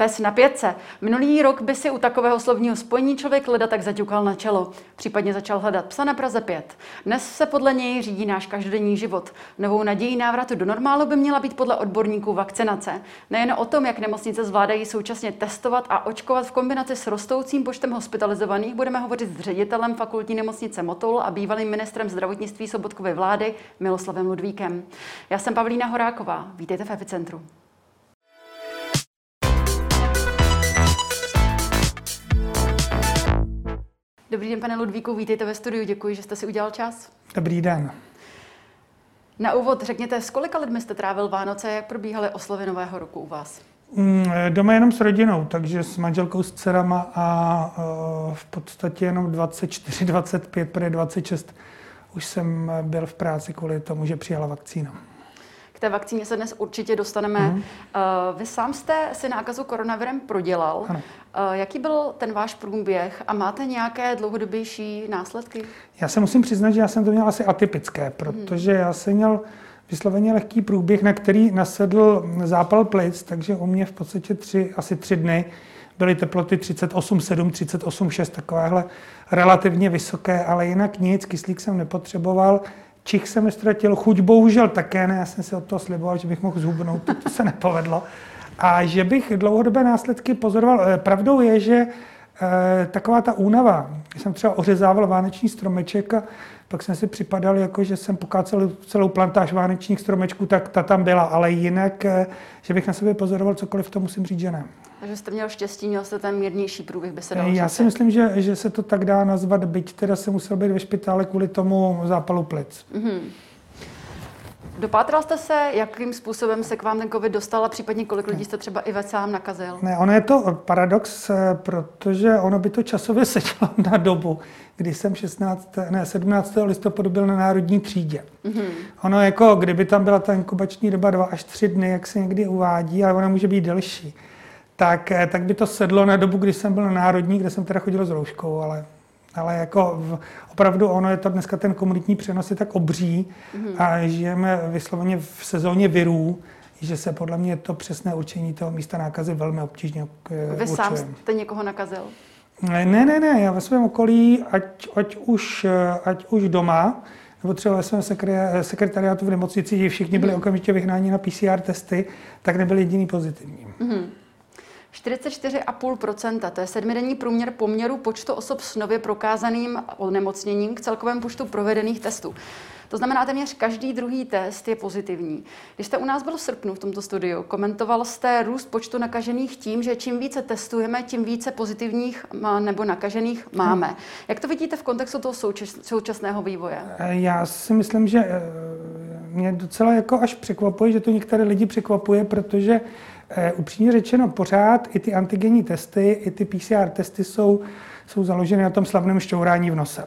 Pes na pětce. Minulý rok by si u takového slovního spojení člověk leda tak zaťukal na čelo. Případně začal hledat psa na Praze 5. Dnes se podle něj řídí náš každodenní život. Novou nadějí návratu do normálu by měla být podle odborníků vakcinace. Nejen o tom, jak nemocnice zvládají současně testovat a očkovat v kombinaci s rostoucím počtem hospitalizovaných, budeme hovořit s ředitelem fakultní nemocnice Motol a bývalým ministrem zdravotnictví Sobotkovy vlády Miloslavem Ludvíkem. Já jsem Pavlína Horáková. Vítejte v Epicentru. Dobrý den, pane Ludvíku, vítejte ve studiu. Děkuji, že jste si udělal čas. Dobrý den. Na úvod řekněte, s kolika lidmi jste trávil Vánoce, jak probíhaly oslavy Nového roku u vás? Mm, doma jenom s rodinou, takže s manželkou, s dcerama a uh, v podstatě jenom 24, 25, 26 už jsem byl v práci kvůli tomu, že přijala vakcína. K té vakcíně se dnes určitě dostaneme. Mm. Vy sám jste si nákazu koronavirem prodělal. Ano. Jaký byl ten váš průběh a máte nějaké dlouhodobější následky? Já se musím přiznat, že já jsem to měl asi atypické, protože já jsem měl vysloveně lehký průběh, na který nasedl zápal plic, takže u mě v podstatě tři, asi tři dny byly teploty 38,7, 38,6, takovéhle relativně vysoké, ale jinak nic, kyslík jsem nepotřeboval. Čich jsem nestratil, chuť bohužel také ne, já jsem si od toho sliboval, že bych mohl zhubnout, to, to se nepovedlo. A že bych dlouhodobé následky pozoroval. Eh, pravdou je, že e, taková ta únava, jsem třeba ořezával vánoční stromeček a pak jsem si připadal, jako že jsem pokácel celou plantáž vánečních stromečků, tak ta tam byla, ale jinak, e, že bych na sobě pozoroval cokoliv, to musím říct, že ne. Takže jste měl štěstí, měl jste ten mírnější průběh, by se dalo Já si myslím, že, že se to tak dá nazvat, byť teda se musel být ve špitále kvůli tomu zápalu plic. Mm-hmm. Dopátral jste se, jakým způsobem se k vám ten covid dostal a případně kolik lidí jste třeba i ve sám nakazil? Ne, ono je to paradox, eh, protože ono by to časově sedělo na dobu, kdy jsem 16, ne, 17. listopadu byl na národní třídě. Mm-hmm. Ono jako, kdyby tam byla ta inkubační doba 2 až 3 dny, jak se někdy uvádí, ale ona může být delší, tak, eh, tak by to sedlo na dobu, kdy jsem byl na národní, kde jsem teda chodil s rouškou, ale ale jako v, opravdu ono je to dneska ten komunitní přenos je tak obří mm-hmm. a žijeme vysloveně v sezóně virů, že se podle mě to přesné určení toho místa nákazy velmi obtížně Vy určuje. sám jste někoho nakazil? Ne, ne, ne, já ve svém okolí, ať, ať, už, ať už doma, nebo třeba ve svém sekretariátu v nemocnici, kde všichni byli mm. okamžitě vyhnáni na PCR testy, tak nebyl jediný pozitivní. Mm. 44,5%, to je sedmidenní průměr poměru počtu osob s nově prokázaným onemocněním k celkovému počtu provedených testů. To znamená, téměř každý druhý test je pozitivní. Když jste u nás byl v srpnu v tomto studiu, komentoval jste růst počtu nakažených tím, že čím více testujeme, tím více pozitivních nebo nakažených máme. Jak to vidíte v kontextu toho současného vývoje? Já si myslím, že eh, mě docela jako až překvapuje, že to některé lidi překvapuje, protože upřímně řečeno, pořád i ty antigenní testy, i ty PCR testy jsou, jsou založeny na tom slavném šťourání v nosem.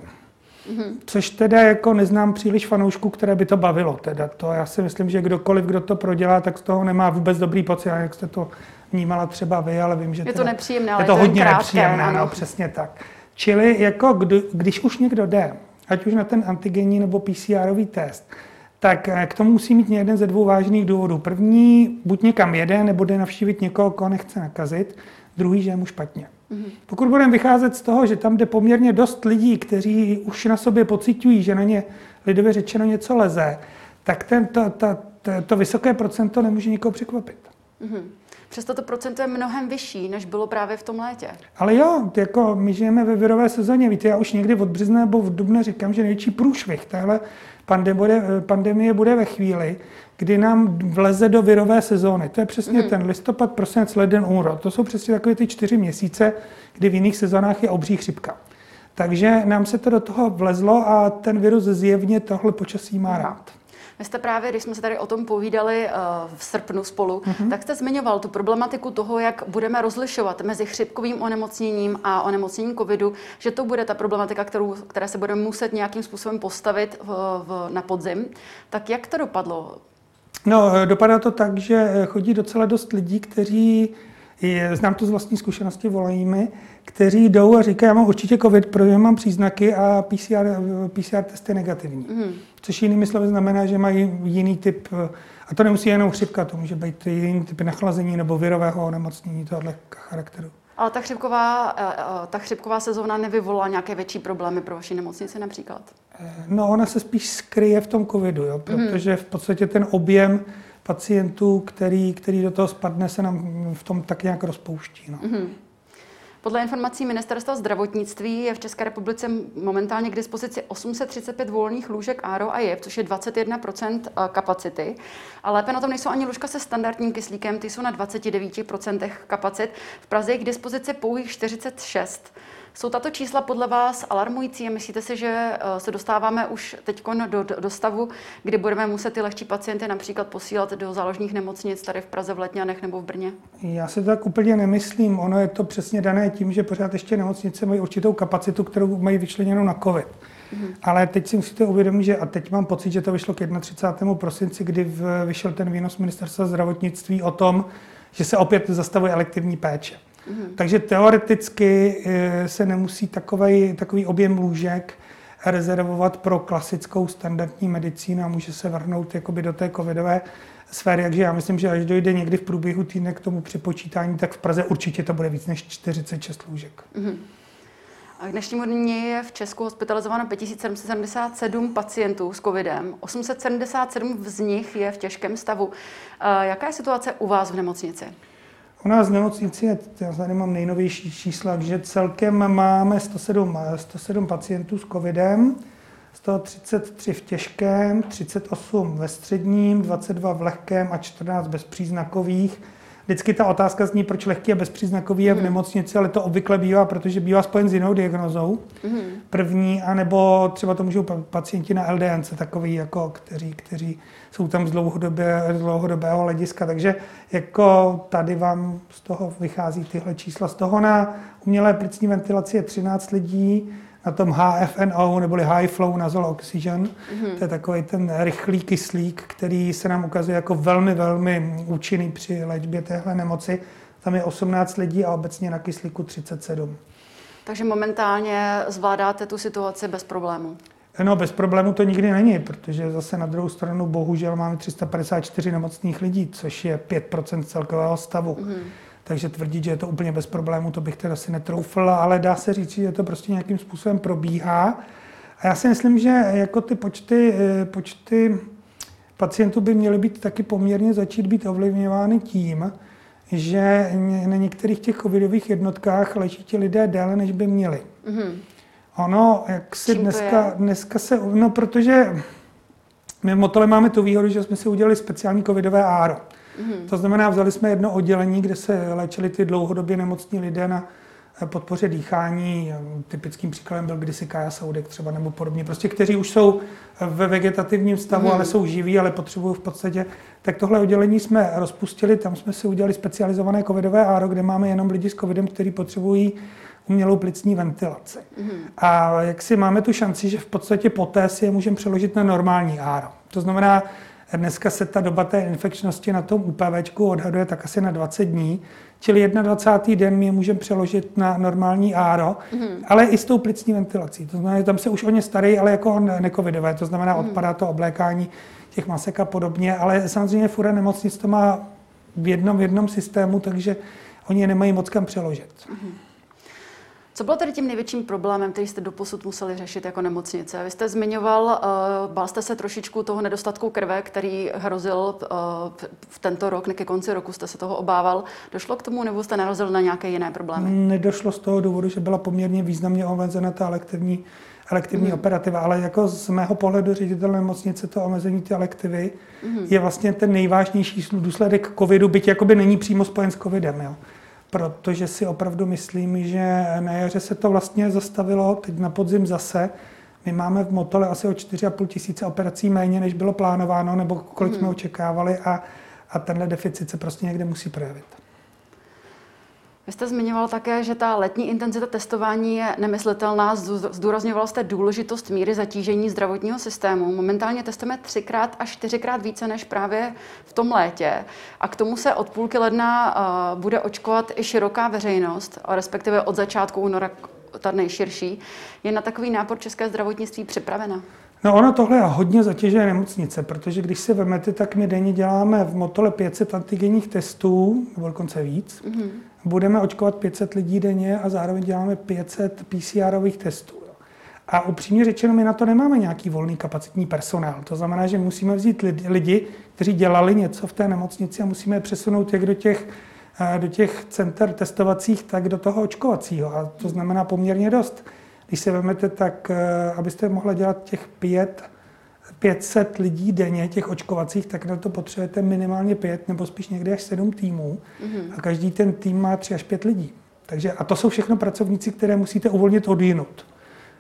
Mm-hmm. Což teda jako neznám příliš fanoušků, které by to bavilo. Teda to já si myslím, že kdokoliv, kdo to prodělá, tak z toho nemá vůbec dobrý pocit. Jak jste to vnímala třeba vy, ale vím, že je to nepříjemné, ale je to, to hodně krátké, nepříjemné, ano. no, přesně tak. Čili jako kdy, když už někdo jde, ať už na ten antigenní nebo PCRový test, tak eh, k tomu musí mít jeden ze dvou vážných důvodů. První, buď někam jede, nebo jde navštívit někoho, koho nechce nakazit. Druhý, že je mu špatně. Mm-hmm. Pokud budeme vycházet z toho, že tam jde poměrně dost lidí, kteří už na sobě pocitují, že na ně lidově řečeno něco leze, tak ten, to, to, to, to vysoké procento nemůže nikoho překvapit. Mm-hmm. Přesto to procento je mnohem vyšší, než bylo právě v tom létě. Ale jo, jako my žijeme ve virové sezóně. Víte, já už někdy od března nebo v dubnu říkám, že největší průšvih téhle pandemie, pandemie bude ve chvíli, kdy nám vleze do virové sezóny. To je přesně mm. ten listopad, prosinec, leden, únor. To jsou přesně takové ty čtyři měsíce, kdy v jiných sezónách je obří chřipka. Takže nám se to do toho vlezlo a ten virus zjevně tohle počasí má rád. Vy jste právě, když jsme se tady o tom povídali uh, v srpnu spolu, mm-hmm. tak jste zmiňoval tu problematiku toho, jak budeme rozlišovat mezi chřipkovým onemocněním a onemocněním covidu, že to bude ta problematika, kterou, které se budeme muset nějakým způsobem postavit v, v, na podzim. Tak jak to dopadlo? No, dopadá to tak, že chodí docela dost lidí, kteří znám to z vlastní zkušenosti, volají mi, kteří jdou a říkají, já mám určitě covid, protože mám příznaky a PCR, PCR test je negativní. Mm. Což jinými slovy znamená, že mají jiný typ, a to nemusí jenom chřipka, to může být jiný typ nachlazení nebo virového onemocnění tohoto charakteru. Ale ta chřipková, eh, eh, ta chřipková sezóna nevyvolá nějaké větší problémy pro vaši nemocnici například? Eh, no, ona se spíš skryje v tom covidu, jo, mhm. protože v podstatě ten objem pacientů, který, který do toho spadne, se nám v tom tak nějak rozpouští. No. Mm-hmm. Podle informací Ministerstva zdravotnictví je v České republice momentálně k dispozici 835 volných lůžek ARO a JEV, což je 21 eh, kapacity. A lépe na tom nejsou ani lůžka se standardním kyslíkem, ty jsou na 29% kapacit. V Praze je k dispozici pouhých 46. Jsou tato čísla podle vás alarmující a myslíte si, že eh, se dostáváme už teď do, do stavu, kdy budeme muset ty lehčí pacienty například posílat do záložních nemocnic tady v Praze, v Letňanech nebo v Brně? Já si to tak úplně nemyslím. Ono je to přesně dané tím, že pořád ještě nemocnice mají určitou kapacitu, kterou mají vyčleněnou na COVID. Mm-hmm. Ale teď si musíte uvědomit, že a teď mám pocit, že to vyšlo k 31. prosinci, kdy vyšel ten výnos ministerstva zdravotnictví o tom, že se opět zastavuje elektivní péče. Mm-hmm. Takže teoreticky eh, se nemusí takový, takový objem lůžek rezervovat pro klasickou standardní medicínu a může se vrhnout jakoby do té covidové sféry. Takže já myslím, že až dojde někdy v průběhu týdne k tomu přepočítání, tak v Praze určitě to bude víc než 46 lůžek. Mm-hmm. A k dnešnímu dní je v Česku hospitalizováno 5777 pacientů s covidem. 877 z nich je v těžkém stavu. Jaká je situace u vás v nemocnici? U nás v nemocnici, já tady mám nejnovější čísla, že celkem máme 107, 107 pacientů s covidem, 133 v těžkém, 38 ve středním, 22 v lehkém a 14 bezpříznakových. Vždycky ta otázka zní, proč lehký a bezpříznakový je v hmm. nemocnici, ale to obvykle bývá, protože bývá spojen s jinou diagnozou. Mm. První, anebo třeba to můžou pacienti na LDNC, takový, jako, kteří, kteří jsou tam z, dlouhodobě, z dlouhodobého hlediska. Takže jako tady vám z toho vychází tyhle čísla. Z toho na umělé plicní ventilaci je 13 lidí, na tom HFNO, neboli High Flow Nasal Oxygen. Mm-hmm. To je takový ten rychlý kyslík, který se nám ukazuje jako velmi, velmi účinný při léčbě téhle nemoci. Tam je 18 lidí a obecně na kyslíku 37. Takže momentálně zvládáte tu situaci bez problému? No, bez problému to nikdy není, protože zase na druhou stranu bohužel máme 354 nemocných lidí, což je 5% celkového stavu. Mm-hmm. Takže tvrdit, že je to úplně bez problému, to bych teda si netroufl, ale dá se říct, že to prostě nějakým způsobem probíhá. A já si myslím, že jako ty počty, eh, počty pacientů by měly být taky poměrně začít být ovlivňovány tím, že na některých těch covidových jednotkách leží ti lidé déle, než by měli. Mm-hmm. Ono, jak si dneska, dneska se, no protože my v Motole máme tu výhodu, že jsme si udělali speciální covidové áro. Mm-hmm. To znamená, vzali jsme jedno oddělení, kde se léčili ty dlouhodobě nemocní lidé na podpoře dýchání. Typickým příkladem byl kdysi Kaja Soudek třeba nebo podobně. Prostě kteří už jsou ve vegetativním stavu, mm-hmm. ale jsou živí, ale potřebují v podstatě. Tak tohle oddělení jsme rozpustili, tam jsme si udělali specializované covidové áro, kde máme jenom lidi s covidem, kteří potřebují umělou plicní ventilaci. Mm-hmm. A jak si máme tu šanci, že v podstatě poté si je můžeme přeložit na normální áro. To znamená, Dneska se ta doba té infekčnosti na tom UPVčku odhaduje tak asi na 20 dní, čili 21. den my je můžeme přeložit na normální áro, mm. ale i s tou plicní ventilací. To znamená, že tam se už o ně starají, ale jako nekovidové, to znamená, mm. odpadá to oblékání těch masek a podobně, ale samozřejmě fura nemocnic to má v jednom, v jednom systému, takže oni je nemají moc kam přeložit. Mm. Co bylo tedy tím největším problémem, který jste doposud museli řešit jako nemocnice? Vy jste zmiňoval, uh, bál jste se trošičku toho nedostatku krve, který hrozil uh, v tento rok, ke konci roku jste se toho obával. Došlo k tomu, nebo jste narazil na nějaké jiné problémy? Nedošlo z toho důvodu, že byla poměrně významně omezena ta elektivní, elektivní mm. operativa, ale jako z mého pohledu ředitel nemocnice to omezení ty elektivy mm. je vlastně ten nejvážnější důsledek covidu, byť jakoby není přímo spojen s covidem. Jo protože si opravdu myslím, že na jaře se to vlastně zastavilo, teď na podzim zase. My máme v Motole asi o 4,5 tisíce operací méně, než bylo plánováno, nebo kolik hmm. jsme očekávali a, a tenhle deficit se prostě někde musí projevit. Vy jste zmiňoval také, že ta letní intenzita testování je nemyslitelná. Zdůrazňoval jste důležitost míry zatížení zdravotního systému. Momentálně testujeme třikrát až čtyřikrát více než právě v tom létě. A k tomu se od půlky ledna uh, bude očkovat i široká veřejnost, respektive od začátku února ta nejširší. Je na takový nápor české zdravotnictví připravena? No ono tohle hodně zatěžuje nemocnice, protože když si vezmete, tak my denně děláme v Motole 500 antigenních testů, nebo dokonce víc. Mm-hmm. Budeme očkovat 500 lidí denně a zároveň děláme 500 PCRových testů. A upřímně řečeno, my na to nemáme nějaký volný kapacitní personál. To znamená, že musíme vzít lidi, kteří dělali něco v té nemocnici a musíme je přesunout jak do těch, eh, do těch center testovacích, tak do toho očkovacího. A to znamená poměrně dost. Když se vezmete, tak eh, abyste mohla dělat těch pět, 500 lidí denně, těch očkovacích, tak na to potřebujete minimálně pět nebo spíš někdy až sedm týmů. Mm-hmm. A každý ten tým má tři až pět lidí. Takže, a to jsou všechno pracovníci, které musíte uvolnit odjinut.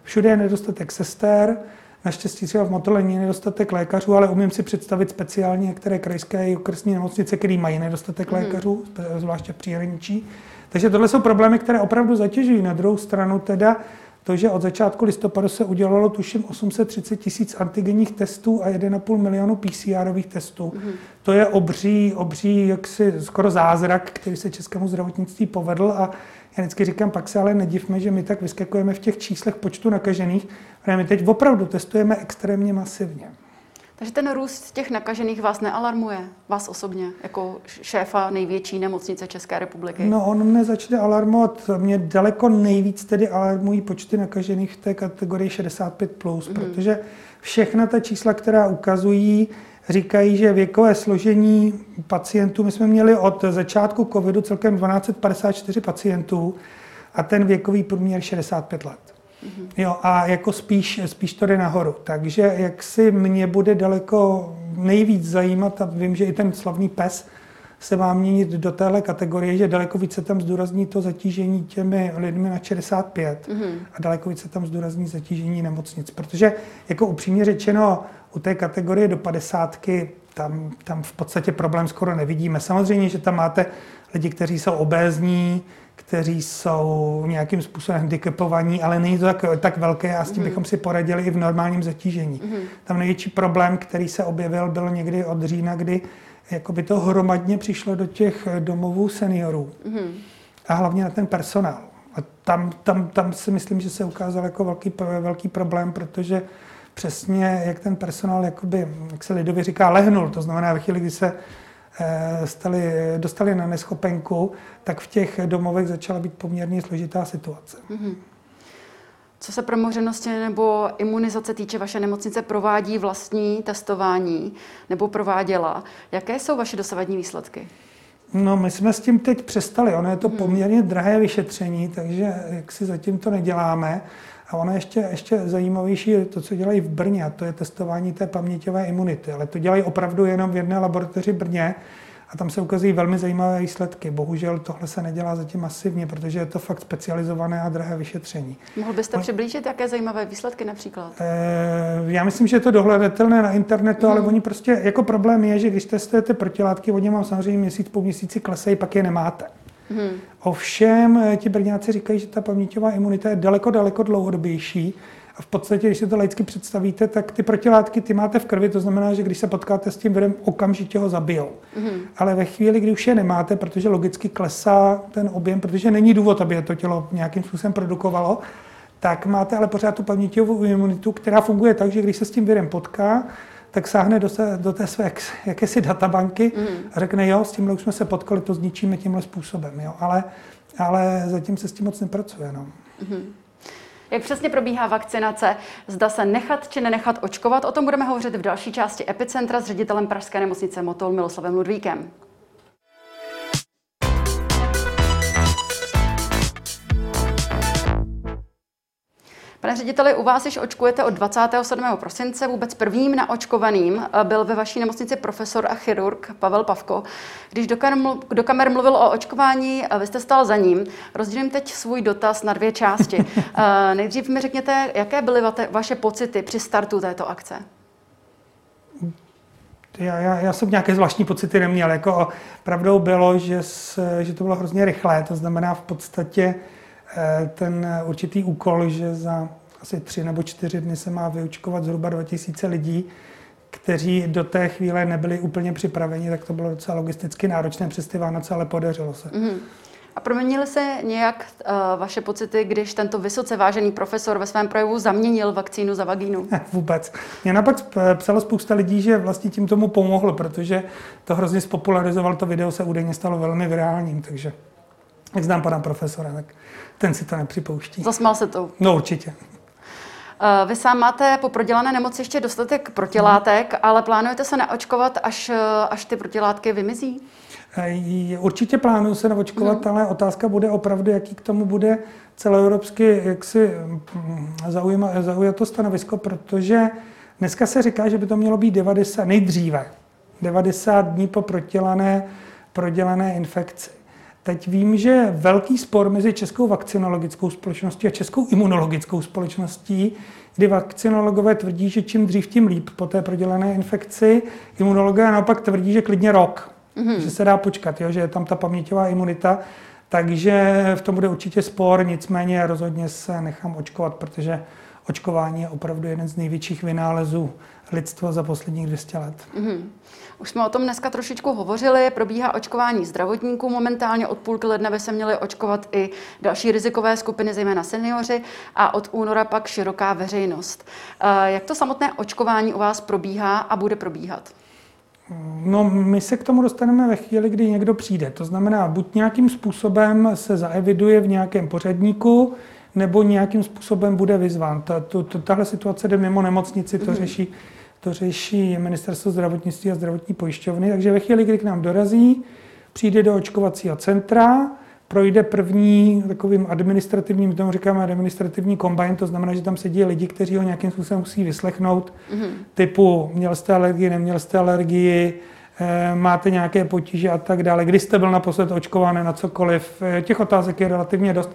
Všude je nedostatek sester, Naštěstí třeba v Motole není nedostatek lékařů, ale umím si představit speciálně některé krajské i okresní nemocnice, které mají nedostatek mm. lékařů, zvláště v příhraničí. Takže tohle jsou problémy, které opravdu zatěžují. Na druhou stranu teda to, že od začátku listopadu se udělalo tuším 830 tisíc antigenních testů a 1,5 milionu PCRových testů. Mm-hmm. To je obří, obří jaksi skoro zázrak, který se českému zdravotnictví povedl a já vždycky říkám, pak se ale nedivme, že my tak vyskakujeme v těch číslech počtu nakažených, protože my teď opravdu testujeme extrémně masivně. Takže ten růst těch nakažených vás nealarmuje, vás osobně, jako šéfa největší nemocnice České republiky? No, on mě začne alarmovat. Mě daleko nejvíc tedy alarmují počty nakažených v té kategorii 65+, plus, mm-hmm. protože všechna ta čísla, která ukazují, říkají, že věkové složení pacientů, my jsme měli od začátku covidu celkem 1254 pacientů a ten věkový průměr 65 let. Jo, a jako spíš, spíš to jde nahoru. Takže jak si mě bude daleko nejvíc zajímat, a vím, že i ten slavný pes se má měnit do téhle kategorie, že daleko více tam zdůrazní to zatížení těmi lidmi na 65 mm-hmm. a daleko více tam zdůrazní zatížení nemocnic. Protože jako upřímně řečeno, u té kategorie do 50 tam, tam v podstatě problém skoro nevidíme. Samozřejmě, že tam máte lidi, kteří jsou obézní, kteří jsou nějakým způsobem handicapovaní, ale není to tak, tak velké a s tím mm-hmm. bychom si poradili i v normálním zatížení. Mm-hmm. Tam největší problém, který se objevil, byl někdy od října, kdy jakoby to hromadně přišlo do těch domovů seniorů. Mm-hmm. A hlavně na ten personál. A tam, tam, tam si myslím, že se ukázal jako velký, velký problém, protože přesně jak ten personál, jakoby, jak se lidově říká, lehnul. To znamená, ve chvíli, kdy se Eh, stali, dostali na neschopenku, tak v těch domovech začala být poměrně složitá situace. Mm-hmm. Co se promořenosti nebo imunizace týče, vaše nemocnice provádí vlastní testování nebo prováděla. Jaké jsou vaše dosavadní výsledky? No, my jsme s tím teď přestali. Ono je to mhm. poměrně drahé vyšetření, takže jak si zatím to neděláme. A ono ještě, ještě zajímavější je to, co dělají v Brně, a to je testování té paměťové imunity. Ale to dělají opravdu jenom v jedné laboratoři Brně a tam se ukazují velmi zajímavé výsledky. Bohužel tohle se nedělá zatím masivně, protože je to fakt specializované a drahé vyšetření. Mohl byste On... přiblížit, jaké zajímavé výsledky například? E, já myslím, že je to dohledatelné na internetu, mm. ale oni prostě, jako problém je, že když testujete protilátky, oni vám samozřejmě měsíc po měsíci klesají, pak je nemáte. Hmm. Ovšem eh, ti brňáci říkají, že ta paměťová imunita je daleko, daleko dlouhodobější. A v podstatě, když si to laicky představíte, tak ty protilátky ty máte v krvi, to znamená, že když se potkáte s tím virem, okamžitě ho zabijou. hmm Ale ve chvíli, kdy už je nemáte, protože logicky klesá ten objem, protože není důvod, aby je to tělo nějakým způsobem produkovalo, tak máte ale pořád tu paměťovou imunitu, která funguje tak, že když se s tím virem potká, tak sáhne do, se, do té své jakési databanky mm. a řekne, jo, s tímhle už jsme se potkali, to zničíme tímhle způsobem. Jo. Ale, ale zatím se s tím moc nepracuje. No. Mm. Jak přesně probíhá vakcinace? Zda se nechat či nenechat očkovat? O tom budeme hovořit v další části Epicentra s ředitelem Pražské nemocnice Motol Miloslavem Ludvíkem. Pane řediteli, u vás již očkujete od 27. prosince. Vůbec prvním naočkovaným eh, byl ve vaší nemocnici profesor a chirurg Pavel Pavko. Když do kamer mluvil o očkování, eh, vy jste stál za ním. Rozdělím teď svůj dotaz na dvě části. Eh, nejdřív mi řekněte, jaké byly vaše pocity při startu této akce? Já, já, já jsem nějaké zvláštní pocity neměl. Jako pravdou bylo, že, s, že to bylo hrozně rychlé. To znamená v podstatě ten určitý úkol, že za asi tři nebo čtyři dny se má vyučkovat zhruba 2000 lidí, kteří do té chvíle nebyli úplně připraveni, tak to bylo docela logisticky náročné přes ty Vánoce, ale podařilo se. Mm-hmm. A proměnily se nějak uh, vaše pocity, když tento vysoce vážený profesor ve svém projevu zaměnil vakcínu za vagínu? Ne, vůbec. Mě napak psalo spousta lidí, že vlastně tím tomu pomohlo, protože to hrozně spopularizoval, to video se údajně stalo velmi virálním, takže jak znám pana profesora, tak ten si to nepřipouští. Zasmál se to? No určitě. Eh, vy sám máte po prodělané nemoci ještě dostatek protilátek, ale plánujete se naočkovat, až, eh, až ty protilátky vymizí? Eh, určitě plánuju se naočkovat, hmm. ale otázka bude opravdu, jaký k tomu bude celoevropsky jaksi mm, zaujma, to stanovisko, protože dneska se říká, že by to mělo být 90, nejdříve 90 dní po prodělané, prodělané infekci. Teď vím, že velký spor mezi Českou vakcinologickou společností a Českou imunologickou společností, kdy vakcinologové tvrdí, že čím dřív, tím líp po té prodělané infekci. Imunologové naopak tvrdí, že klidně rok, mm-hmm. že se dá počkat, jo, že je tam ta paměťová imunita. Takže v tom bude určitě spor, nicméně rozhodně se nechám očkovat, protože očkování je opravdu jeden z největších vynálezů lidstva za posledních 200 let. Mm-hmm. Už jsme o tom dneska trošičku hovořili. Probíhá očkování zdravotníků. Momentálně od půlky ledna by se měly očkovat i další rizikové skupiny, zejména seniori, a od února pak široká veřejnost. Eh, jak to samotné očkování u vás probíhá a bude probíhat? No, my se k tomu dostaneme ve chvíli, kdy někdo přijde. To znamená, buď nějakým způsobem se zaeviduje v nějakém pořadníku, nebo nějakým způsobem bude vyzván. tahle situace jde mimo nemocnici, to mhm. řeší to řeší ministerstvo zdravotnictví a zdravotní pojišťovny. Takže ve chvíli, kdy k nám dorazí, přijde do očkovacího centra, projde první takovým administrativním, tomu říkáme administrativní kombajn, to znamená, že tam sedí lidi, kteří ho nějakým způsobem musí vyslechnout, mm-hmm. typu měl jste alergii, neměl jste alergii, eh, máte nějaké potíže a tak dále, kdy jste byl naposled očkovaný na cokoliv. Eh, těch otázek je relativně dost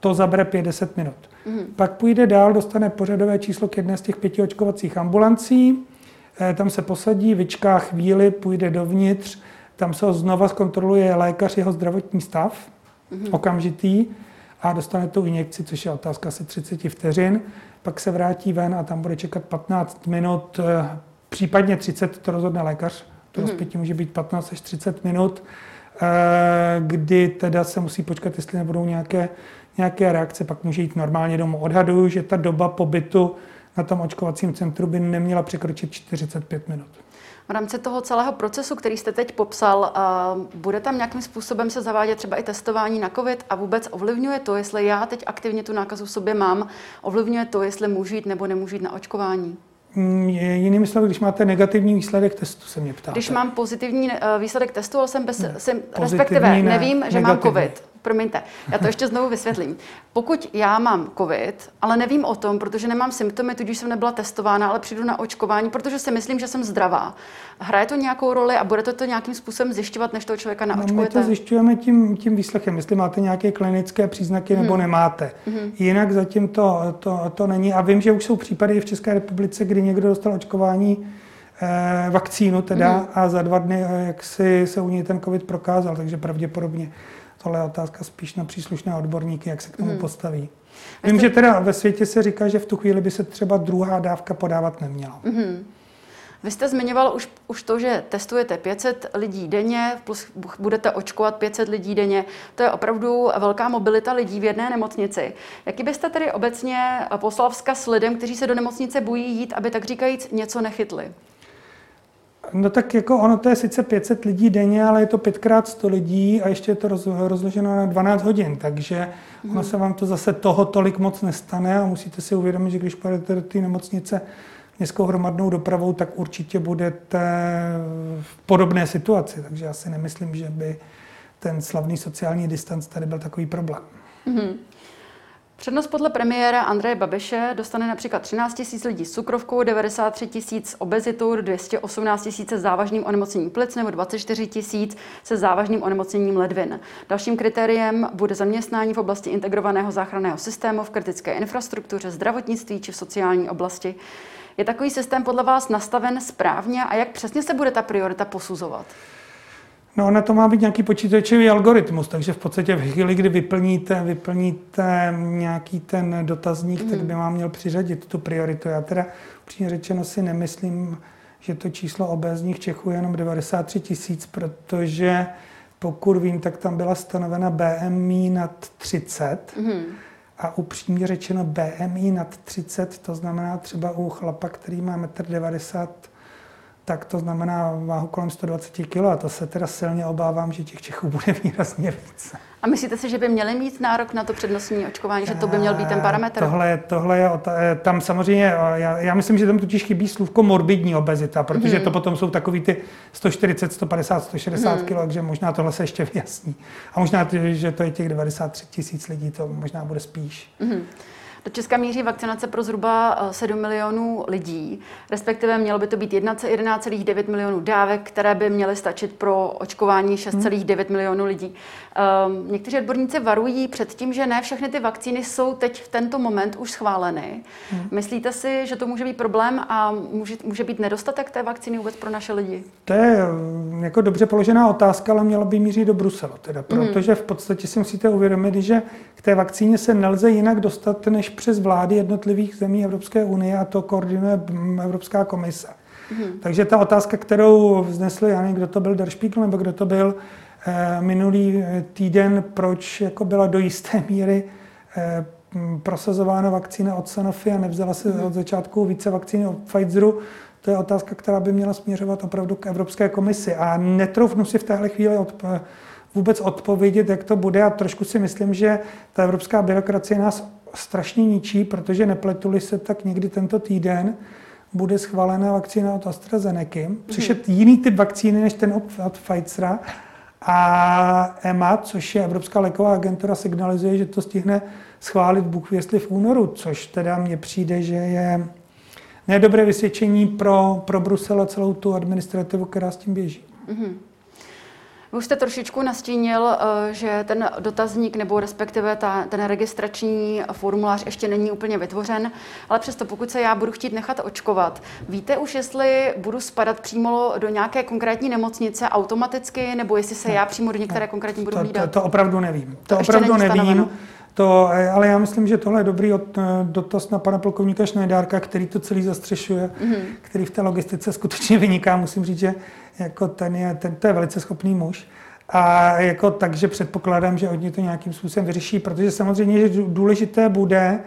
to zabere 5-10 minut. Mm. Pak půjde dál, dostane pořadové číslo k jedné z těch pěti očkovacích ambulancí, eh, tam se posadí, vyčká chvíli, půjde dovnitř, tam se ho znova zkontroluje lékař jeho zdravotní stav, mm. okamžitý, a dostane tu injekci, což je otázka asi 30 vteřin, pak se vrátí ven a tam bude čekat 15 minut, eh, případně 30, to rozhodne lékař, to mm. rozpětí může být 15 až 30 minut, eh, kdy teda se musí počkat, jestli nebudou nějaké nějaké reakce, pak může jít normálně domů. Odhaduju, že ta doba pobytu na tom očkovacím centru by neměla překročit 45 minut. V rámci toho celého procesu, který jste teď popsal, bude tam nějakým způsobem se zavádět třeba i testování na COVID a vůbec ovlivňuje to, jestli já teď aktivně tu nákazu v sobě mám, ovlivňuje to, jestli můžu jít nebo nemůžu jít na očkování? Mm, jinými slovy, když máte negativní výsledek testu, se mě ptáte. Když mám pozitivní eh, výsledek testu, ale jsem bez, ne, jsem, respektive ne, nevím, že negativní. mám COVID, promiňte, já to ještě znovu vysvětlím. Pokud já mám COVID, ale nevím o tom, protože nemám symptomy, tudíž jsem nebyla testována, ale přijdu na očkování, protože si myslím, že jsem zdravá. Hraje to nějakou roli a budete to nějakým způsobem zjišťovat, než toho člověka naočkujete? No, my to zjišťujeme tím, tím výslechem, jestli máte nějaké klinické příznaky hmm. nebo nemáte. Hmm. Jinak zatím to, to, to není. A vím, že už jsou případy v České republice, kdy někdo dostal očkování eh, vakcínu teda hmm. a za dva dny eh, jak si se u něj ten covid prokázal, takže pravděpodobně tohle je otázka spíš na příslušné odborníky, jak se k tomu hmm. postaví. Vím, že teda ve světě se říká, že v tu chvíli by se třeba druhá dávka podávat neměla. Hmm. Vy jste zmiňoval už, už to, že testujete 500 lidí denně, plus budete očkovat 500 lidí denně. To je opravdu velká mobilita lidí v jedné nemocnici. Jaký byste tedy obecně poslal vzkaz lidem, kteří se do nemocnice bojí jít, aby tak říkajíc něco nechytli? No tak jako ono to je sice 500 lidí denně, ale je to pětkrát 100 lidí a ještě je to roz, rozloženo na 12 hodin, takže mm. ono se vám to zase toho tolik moc nestane a musíte si uvědomit, že když půjdete do té nemocnice městskou hromadnou dopravou, tak určitě budete v podobné situaci, takže já si nemyslím, že by ten slavný sociální distanc tady byl takový problém. Mm. Přednost podle premiéra Andreje Babiše dostane například 13 tisíc lidí s cukrovkou, 93 tisíc obezitou, 218 tisíc se závažným onemocněním plic nebo 24 tisíc se závažným onemocněním ledvin. Dalším kritériem bude zaměstnání v oblasti integrovaného záchranného systému v kritické infrastruktuře, zdravotnictví či v sociální oblasti. Je takový systém podle vás nastaven správně a jak přesně se bude ta priorita posuzovat? No, na to má být nějaký počítačový algoritmus, takže v podstatě v chvíli, kdy vyplníte, vyplníte nějaký ten dotazník, mm. tak by vám měl přiřadit tu prioritu. Já teda upřímně řečeno si nemyslím, že to číslo obézních Čechů je jenom 93 tisíc, protože pokud vím, tak tam byla stanovena BMI nad 30. Mm. A upřímně řečeno BMI nad 30, to znamená třeba u chlapa, který má 1,90 m, tak to znamená váhu kolem 120 kg a to se teda silně obávám, že těch Čechů bude výrazně více. A myslíte si, že by měli mít nárok na to přednostní očkování, že to by měl být ten parametr? Tohle, tohle je, eh, tam samozřejmě, eh, já, já myslím, že tam totiž chybí slůvko morbidní obezita, protože hmm. to potom jsou takový ty 140, 150, 160 hmm. kg, takže možná tohle se ještě vyjasní. A možná, že to je těch 93 tisíc lidí, to možná bude spíš. Hmm. Do Česka míří vakcinace pro zhruba 7 eh, milionů lidí, respektive mělo by to být 11,9 milionů dávek, které by měly stačit pro očkování 6,9 hmm. milionů lidí. Um, někteří odborníci varují před tím, že ne všechny ty vakcíny jsou teď v tento moment už schváleny. Hmm. Myslíte si, že to může být problém a může, může být nedostatek té vakcíny vůbec pro naše lidi? To je eh, jako dobře položená otázka, ale měla by mířit do Bruselu, teda, hmm. protože v podstatě si musíte uvědomit, že k té vakcíně se nelze jinak dostat, než přes vlády jednotlivých zemí Evropské unie a to koordinuje Evropská komise. Hmm. Takže ta otázka, kterou vznesli, já nevím, kdo to byl, Der Spiegel, nebo kdo to byl, eh, minulý eh, týden, proč jako byla do jisté míry eh, prosazována vakcína od Sanofi a nevzala se hmm. od začátku více vakcíny od Pfizeru, to je otázka, která by měla směřovat opravdu k Evropské komisi. A netroufnu si v téhle chvíli od, vůbec odpovědět, jak to bude. A trošku si myslím, že ta evropská byrokracie nás strašně ničí, protože nepletuli se tak někdy tento týden, bude schválena vakcína od AstraZeneca, což je mhm. jiný typ vakcíny než ten od Pfizera. A EMA, což je Evropská léková agentura, signalizuje, že to stihne schválit Bůh jestli v únoru, což teda mně přijde, že je nedobré vysvědčení pro, pro Brusel a celou tu administrativu, která s tím běží. Mm-hmm. Vy už jste trošičku nastínil, eh, že ten dotazník nebo respektive ta, ten registrační formulář ještě není úplně vytvořen, ale přesto pokud se já budu chtít nechat očkovat, víte už, jestli budu spadat přímo do nějaké konkrétní nemocnice automaticky, nebo jestli se já přímo do některé konkrétní budu hlídat? To, to, to opravdu nevím. To, to opravdu nevím. Stanoveno. To, eh, ale já myslím, že tohle je dobrý od, eh, dotaz na pana plukovníka Šnejdárka, který to celý zastřešuje, mm-hmm. který v té logistice skutečně vyniká. Musím říct, že jako ten je, ten, to je velice schopný muž. A jako takže předpokládám, že oni to nějakým způsobem vyřeší, protože samozřejmě že důležité bude,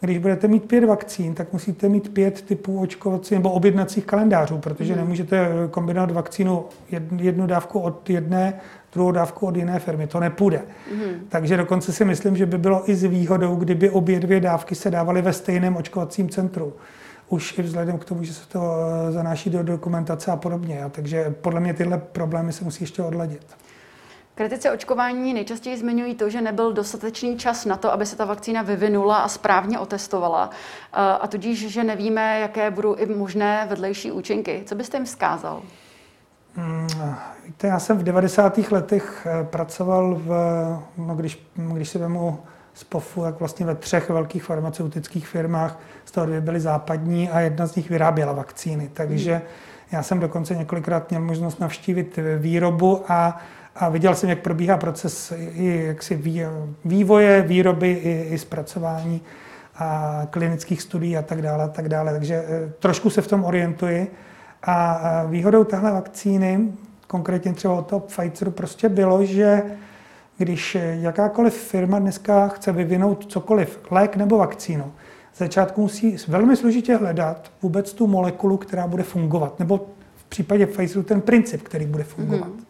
když budete mít pět vakcín, tak musíte mít pět typů očkovací nebo objednacích kalendářů, protože mm. nemůžete kombinovat vakcínu jednu dávku od jedné, druhou dávku od jiné firmy. To nepůjde. Mm. Takže dokonce si myslím, že by bylo i s výhodou, kdyby obě dvě dávky se dávaly ve stejném očkovacím centru už i vzhledem k tomu, že se to eh, zanáší do dokumentace a podobně. A takže podle mě tyhle problémy se musí ještě odladit. Kritice očkování nejčastěji zmiňují to, že nebyl dostatečný čas na to, aby se ta vakcína vyvinula a správně otestovala. Eh, a tudíž, že nevíme, jaké budou i možné vedlejší účinky. Co byste jim vzkázal? Hmm, víte, já jsem v 90. letech eh, pracoval v, no když, když si vemu z POFu, tak vlastně ve třech velkých farmaceutických firmách, z toho dvě byly západní a jedna z nich vyráběla vakcíny. Takže já jsem dokonce několikrát měl možnost navštívit výrobu a, a viděl jsem, jak probíhá proces i jaksi vývoje, výroby i, i zpracování a klinických studií a tak dále. A tak dále. Takže eh, trošku se v tom orientuji. A výhodou téhle vakcíny, konkrétně třeba od toho Pfizeru, prostě bylo, že když jakákoliv firma dneska chce vyvinout cokoliv, lék nebo vakcínu, začátku musí velmi složitě hledat vůbec tu molekulu, která bude fungovat, nebo v případě Pfizeru ten princip, který bude fungovat. Mm.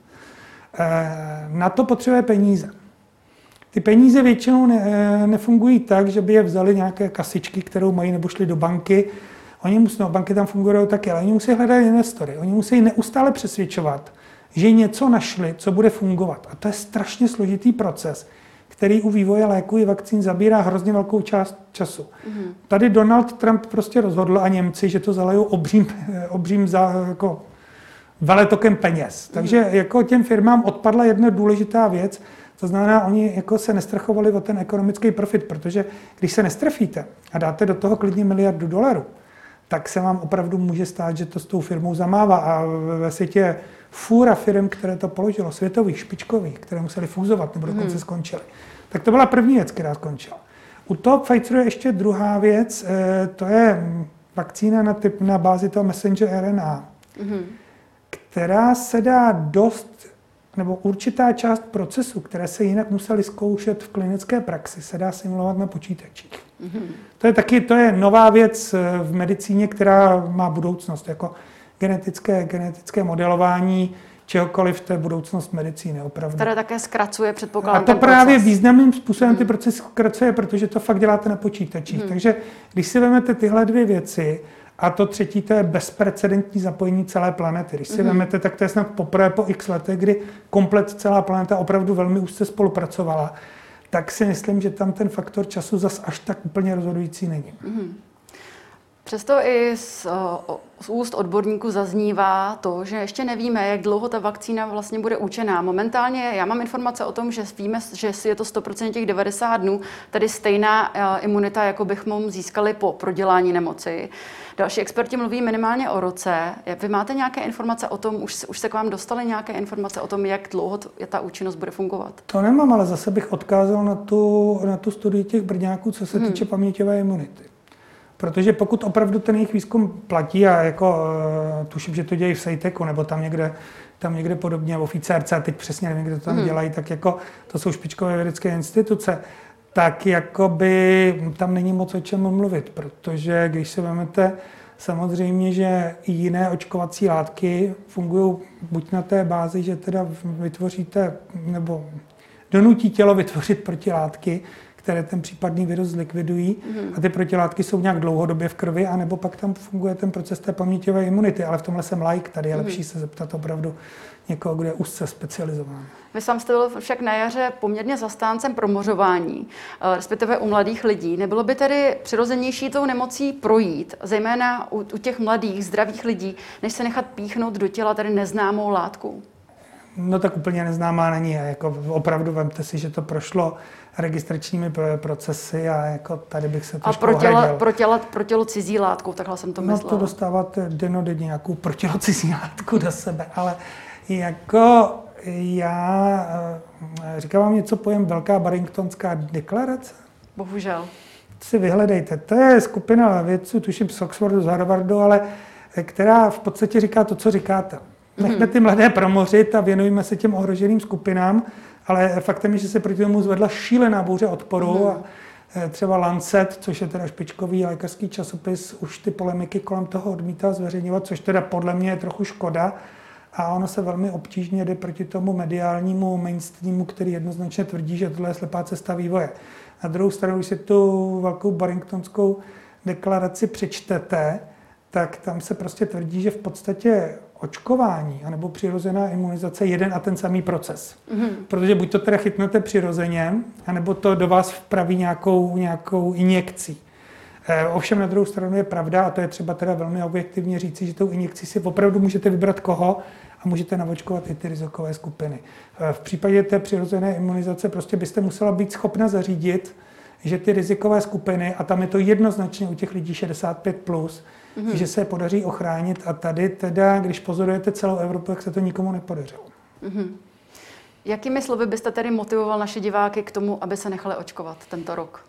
Na to potřebuje peníze. Ty peníze většinou ne, eh, nefungují tak, že by je vzali nějaké kasičky, kterou mají, nebo šli do banky. Oni musí, no, banky tam fungují taky, ale oni musí hledat investory. Oni musí neustále přesvědčovat, že něco našli, co bude fungovat. A to je strašně složitý proces, který u vývoje léků i vakcín zabírá hrozně velkou část času. Mm-hmm. Tady Donald Trump prostě rozhodl a Němci, že to zalejou obřím, obřím za, jako veletokem peněz. Mm-hmm. Takže jako těm firmám odpadla jedna důležitá věc, to znamená, oni jako se nestrachovali o ten ekonomický profit, protože když se nestrefíte a dáte do toho klidně miliardu dolarů, tak se vám opravdu může stát, že to s tou firmou zamává. A ve světě fůra firm, které to položilo, světových, špičkových, které museli fúzovat nebo dokonce hmm. skončily. Tak to byla první věc, která skončila. U toho Pfizeru je ještě druhá věc, eh, to je vakcína na, typ, na bázi toho messenger RNA, mm-hmm. která se dá dost, nebo určitá část procesu, které se jinak museli zkoušet v klinické praxi, se dá simulovat na počítačích. Mm-hmm. To je taky to je nová věc eh, v medicíně, která má budoucnost, jako genetické, genetické modelování čehokoliv, to je budoucnost medicíny, opravdu. Které také zkracuje, předpokládám, A to právě proces. významným způsobem hmm. ty procesy zkracuje, protože to fakt děláte na počítačích. Hmm. Takže když si vezmete tyhle dvě věci, a to třetí, to je bezprecedentní zapojení celé planety. Když si mm-hmm. vezmete, tak to je snad poprvé po x letech, kdy komplet celá planeta opravdu velmi úzce spolupracovala, tak si myslím, že tam ten faktor času zas až tak úplně rozhodující není. Mm-hmm. Přesto i z, z úst odborníků zaznívá to, že ještě nevíme, jak dlouho ta vakcína vlastně bude účinná. Momentálně já mám informace o tom, že víme, že je to 100% těch 90 dnů, tedy stejná imunita, jako bychom získali po prodělání nemoci. Další experti mluví minimálně o roce. Vy máte nějaké informace o tom, už, už se k vám dostaly nějaké informace o tom, jak dlouho ta účinnost bude fungovat? To nemám, ale zase bych odkázal na tu, na tu studii těch brňáků, co se hmm. týče paměťové imunity. Protože pokud opravdu ten jejich výzkum platí a jako uh, tuším, že to dějí v Sejteku nebo tam někde, tam někde podobně, v oficérce, a teď přesně nevím, kde to tam hmm. dělají, tak jako to jsou špičkové vědecké instituce, tak jakoby tam není moc o čem mluvit, protože když se vezmete, samozřejmě, že i jiné očkovací látky fungují buď na té bázi, že teda vytvoříte nebo donutí tělo vytvořit protilátky, které ten případný virus zlikvidují mm. a ty protilátky jsou nějak dlouhodobě v krvi, anebo pak tam funguje ten proces té paměťové imunity. Ale v tomhle jsem like, tady je mm. lepší se zeptat opravdu někoho, kdo je úzce specializovaný. Vy sám jste byl však na jaře poměrně zastáncem promořování, eh, respektive u mladých lidí. Nebylo by tedy přirozenější tou nemocí projít, zejména u, u těch mladých, zdravých lidí, než se nechat píchnout do těla tedy neznámou látku? No tak úplně neznámá není. Jako opravdu vemte si, že to prošlo registračními procesy a jako tady bych se trošku A pro tělo, pro, tělo, pro tělo cizí látku, takhle jsem to no, myslela. No to dostáváte denodenně nějakou pro tělo cizí látku do sebe, ale jako já eh, říkám vám něco pojem Velká Barringtonská deklarace? Bohužel. Si vyhledejte. To je skupina vědců, tuším z Oxfordu, z Harvardu, ale která v podstatě říká to, co říkáte. Nechme ty mladé promořit a věnujeme se těm ohroženým skupinám, ale faktem je, že se proti tomu zvedla šílená bouře odporu mm. a e, třeba Lancet, což je teda špičkový lékařský časopis, už ty polemiky kolem toho odmítá zveřejňovat, což teda podle mě je trochu škoda. A ono se velmi obtížně jde proti tomu mediálnímu mainstreamu, který jednoznačně tvrdí, že tohle je slepá cesta vývoje. Na druhou stranu, když si tu velkou Barringtonskou deklaraci přečtete, tak tam se prostě tvrdí, že v podstatě očkování anebo přirozená imunizace je jeden a ten samý proces. Mm-hmm. Protože buď to teda chytnete přirozeně, anebo to do vás vpraví nějakou, nějakou injekcí. E, ovšem na druhou stranu je pravda, a to je třeba teda velmi objektivně říci, že tou injekcí si opravdu můžete vybrat koho a můžete navočkovat i ty rizikové skupiny. E, v případě té přirozené imunizace prostě byste musela být schopna zařídit, že ty rizikové skupiny, a tam je to jednoznačně u těch lidí 65+, plus, mm-hmm. že se je podaří ochránit a tady teda, když pozorujete celou Evropu, jak se to nikomu nepodařilo. Mm-hmm. Jakými slovy byste tedy motivoval naše diváky k tomu, aby se nechali očkovat tento rok?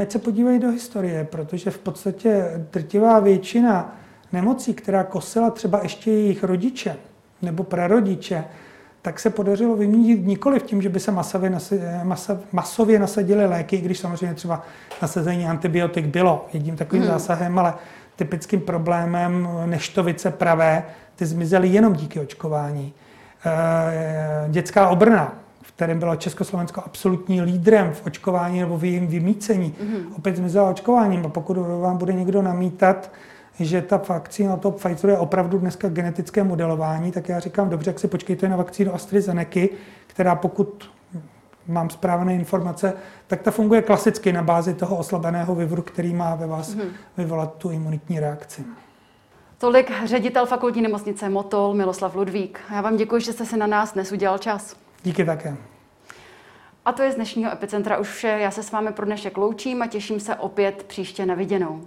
Ať se podívají do historie, protože v podstatě drtivá většina nemocí, která kosila třeba ještě jejich rodiče nebo prarodiče, tak se podařilo vymínit nikoli v tím, že by se masově, masa, masově nasadily léky, když samozřejmě třeba nasazení antibiotik bylo jedním takovým hmm. zásahem, ale typickým problémem neštovice pravé, ty zmizely jenom díky očkování. Eh, dětská obrna, v kterém bylo Československo absolutní lídrem v očkování nebo v jejím vymícení, mm-hmm. opět zmizela očkováním. A pokud vám bude někdo namítat, že ta vakcína toho Pfizeru je opravdu dneska genetické modelování, tak já říkám, dobře, jak si počkejte na vakcínu AstraZeneca, která pokud mám správné informace, tak ta funguje klasicky na bázi toho oslabeného vivru, který má ve vás mm-hmm. vyvolat tu imunitní reakci. Tolik ředitel fakultní nemocnice Motol Miloslav Ludvík. Já vám děkuji, že jste se na nás dnes udělal čas. Díky také. A to je z dnešního Epicentra už vše. Já se s vámi pro dnešek loučím a těším se opět příště na viděnou.